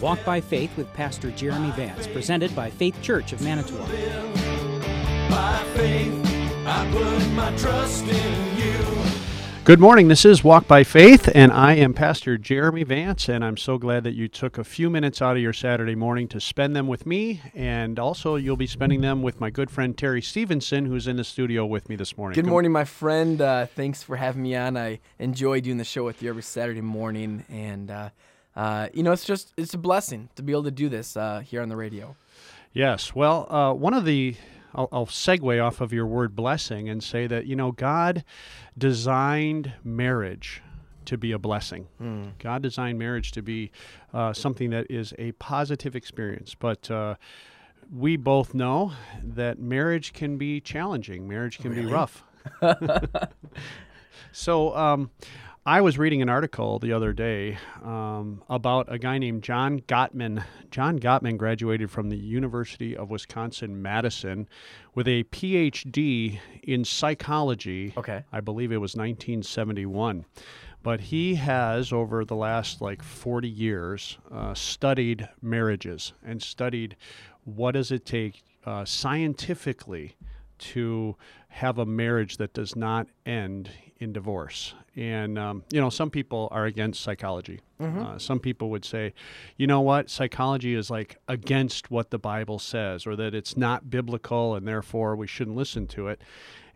Walk by Faith with Pastor Jeremy Vance, presented by Faith Church of Manitowoc. By faith, I put my trust in you. Good morning. This is Walk by Faith, and I am Pastor Jeremy Vance, and I'm so glad that you took a few minutes out of your Saturday morning to spend them with me, and also you'll be spending them with my good friend Terry Stevenson, who's in the studio with me this morning. Good morning, my friend. Uh, thanks for having me on. I enjoy doing the show with you every Saturday morning, and uh, uh, you know, it's just it's a blessing to be able to do this uh, here on the radio. Yes. Well, uh, one of the I'll, I'll segue off of your word blessing and say that you know God designed marriage to be a blessing. Mm. God designed marriage to be uh, something that is a positive experience, but. Uh, we both know that marriage can be challenging. Marriage can Really? be rough. so, um, I was reading an article the other day um, about a guy named John Gottman. John Gottman graduated from the University of Wisconsin Madison with a PhD in psychology. Okay. I believe it was 1971. But he has, over the last like 40 years, uh, studied marriages and studied what does it take uh, scientifically to have a marriage that does not end in divorce. And, um, you know, some people are against psychology. Uh, some people would say, you know what, psychology is like against what the Bible says, or that it's not biblical and therefore we shouldn't listen to it.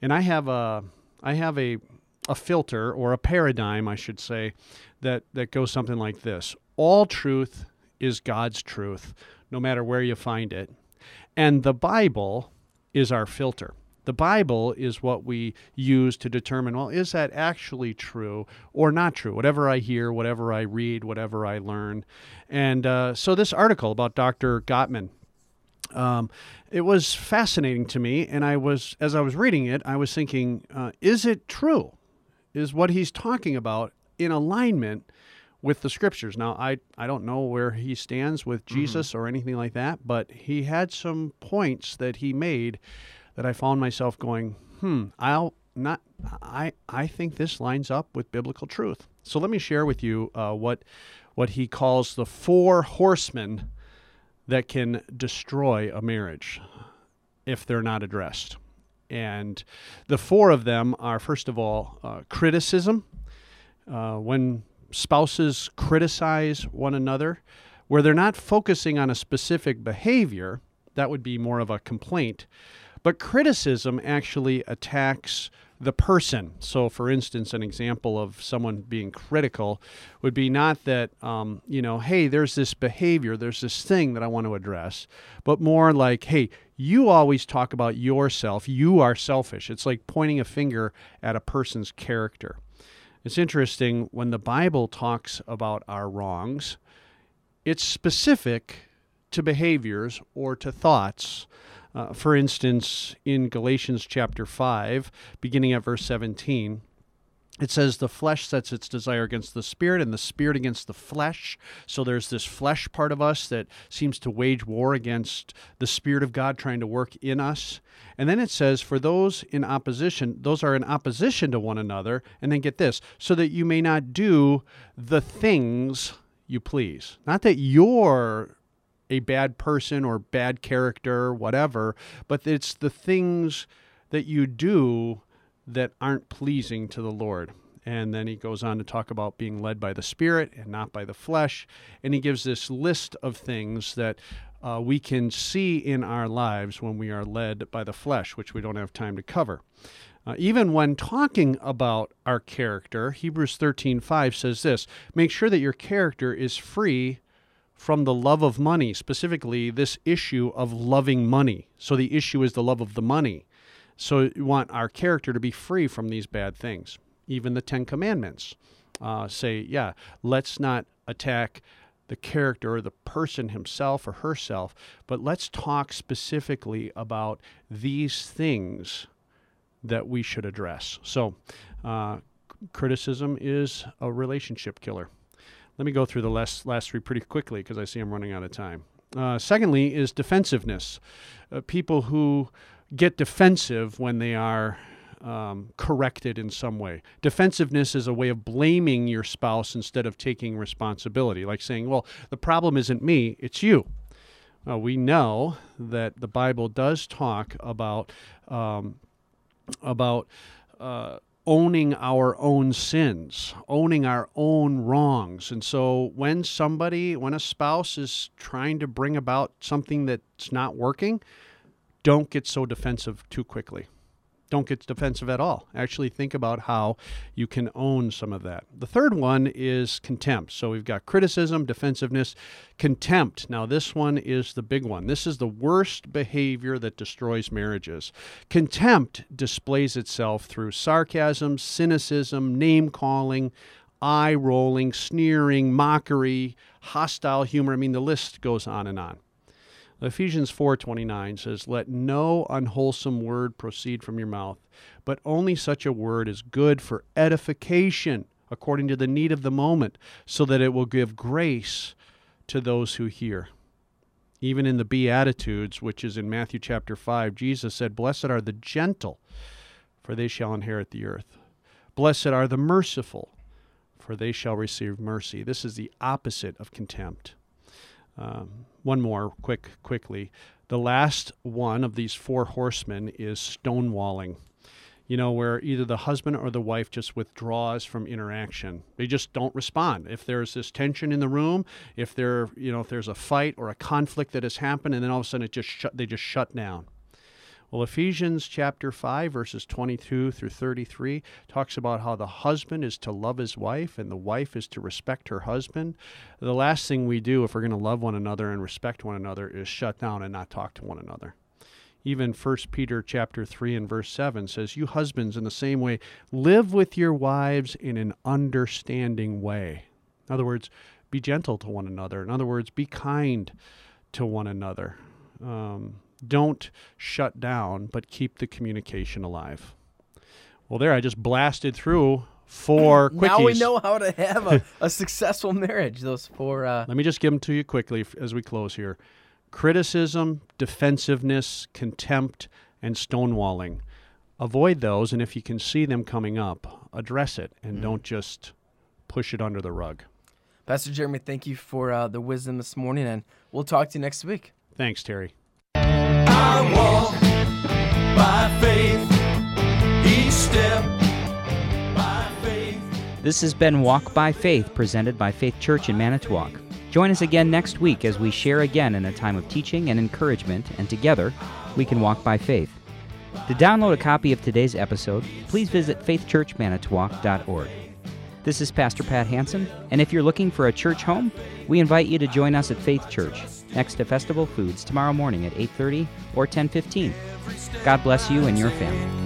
And I have a, I have a, a filter or a paradigm, I should say, that, that goes something like this All truth is God's truth, no matter where you find it. And the Bible is our filter. The Bible is what we use to determine well, is that actually true or not true? Whatever I hear, whatever I read, whatever I learn. And uh, so, this article about Dr. Gottman, um, it was fascinating to me. And I was, as I was reading it, I was thinking, uh, is it true? Is what he's talking about in alignment with the scriptures. Now, I, I don't know where he stands with Jesus or anything like that, but he had some points that he made that I found myself going, hmm, I'll not, I, I think this lines up with biblical truth. So let me share with you uh, what, what he calls the four horsemen that can destroy a marriage if they're not addressed. And the four of them are, first of all, uh, criticism. Uh, when spouses criticize one another, where they're not focusing on a specific behavior, that would be more of a complaint. But criticism actually attacks the person. So, for instance, an example of someone being critical would be not that, um, you know, hey, there's this behavior, there's this thing that I want to address, but more like, hey, you always talk about yourself. You are selfish. It's like pointing a finger at a person's character. It's interesting when the Bible talks about our wrongs, it's specific to behaviors or to thoughts. Uh, for instance, in Galatians chapter 5, beginning at verse 17, it says, The flesh sets its desire against the spirit, and the spirit against the flesh. So there's this flesh part of us that seems to wage war against the Spirit of God trying to work in us. And then it says, For those in opposition, those are in opposition to one another. And then get this, so that you may not do the things you please. Not that you're a bad person or bad character, whatever, but it's the things that you do that aren't pleasing to the Lord. And then he goes on to talk about being led by the Spirit and not by the flesh. And he gives this list of things that uh, we can see in our lives when we are led by the flesh, which we don't have time to cover. Uh, even when talking about our character, Hebrews 13:5 says this: "Make sure that your character is free from the love of money, specifically this issue of loving money. So the issue is the love of the money. So you want our character to be free from these bad things. Even the Ten Commandments uh, say, yeah, let's not attack the character or the person himself or herself, but let's talk specifically about these things that we should address. So, uh, criticism is a relationship killer. Let me go through the last last three pretty quickly because I see I'm running out of time. Uh, secondly, is defensiveness. Uh, people who get defensive when they are um, corrected in some way. Defensiveness is a way of blaming your spouse instead of taking responsibility, like saying, well, the problem isn't me, it's you. Uh, we know that the Bible does talk about um, about uh, owning our own sins, owning our own wrongs. And so when somebody, when a spouse is trying to bring about something that's not working, don't get so defensive too quickly don't get defensive at all. Actually, think about how you can own some of that. The third one is contempt. So we've got criticism, defensiveness, contempt. Now, this one is the big one. This is the worst behavior that destroys marriages. Contempt displays itself through sarcasm, cynicism, name calling, eye rolling, sneering, mockery, hostile humor. I mean, the list goes on and on. Ephesians 4:29 says, "Let no unwholesome word proceed from your mouth, but only such a word as good for edification according to the need of the moment, so that it will give grace to those who hear." Even in the Beatitudes, which is in Matthew chapter 5, Jesus said, "Blessed are the gentle, for they shall inherit the earth. Blessed are the merciful, for they shall receive mercy." This is the opposite of contempt. Um, one more quick quickly. The last one of these four horsemen is stonewalling. You know, where either the husband or the wife just withdraws from interaction. They just don't respond. If there's this tension in the room, if there, you know, if there's a fight or a conflict that has happened, and then all of a sudden it just shut, they just shut down. Well, Ephesians chapter 5, verses 22 through 33 talks about how the husband is to love his wife and the wife is to respect her husband. The last thing we do if we're going to love one another and respect one another is shut down and not talk to one another. Even 1 Peter chapter 3 and verse 7 says, You husbands, in the same way, live with your wives in an understanding way. In other words, be gentle to one another. In other words, be kind to one another. Um, don't shut down, but keep the communication alive. Well, there, I just blasted through four quickies. Now we know how to have a, a successful marriage. Those four. Uh... Let me just give them to you quickly as we close here criticism, defensiveness, contempt, and stonewalling. Avoid those, and if you can see them coming up, address it and mm. don't just push it under the rug. Pastor Jeremy, thank you for uh, the wisdom this morning, and we'll talk to you next week. Thanks, Terry. This has been Walk by Faith, presented by Faith Church in Manitowoc. Join us again next week as we share again in a time of teaching and encouragement, and together we can walk by faith. To download a copy of today's episode, please visit faithchurchmanitowoc.org. This is Pastor Pat Hansen, and if you're looking for a church home, we invite you to join us at Faith Church next to Festival Foods tomorrow morning at 8:30 or 10:15. God bless you and your family.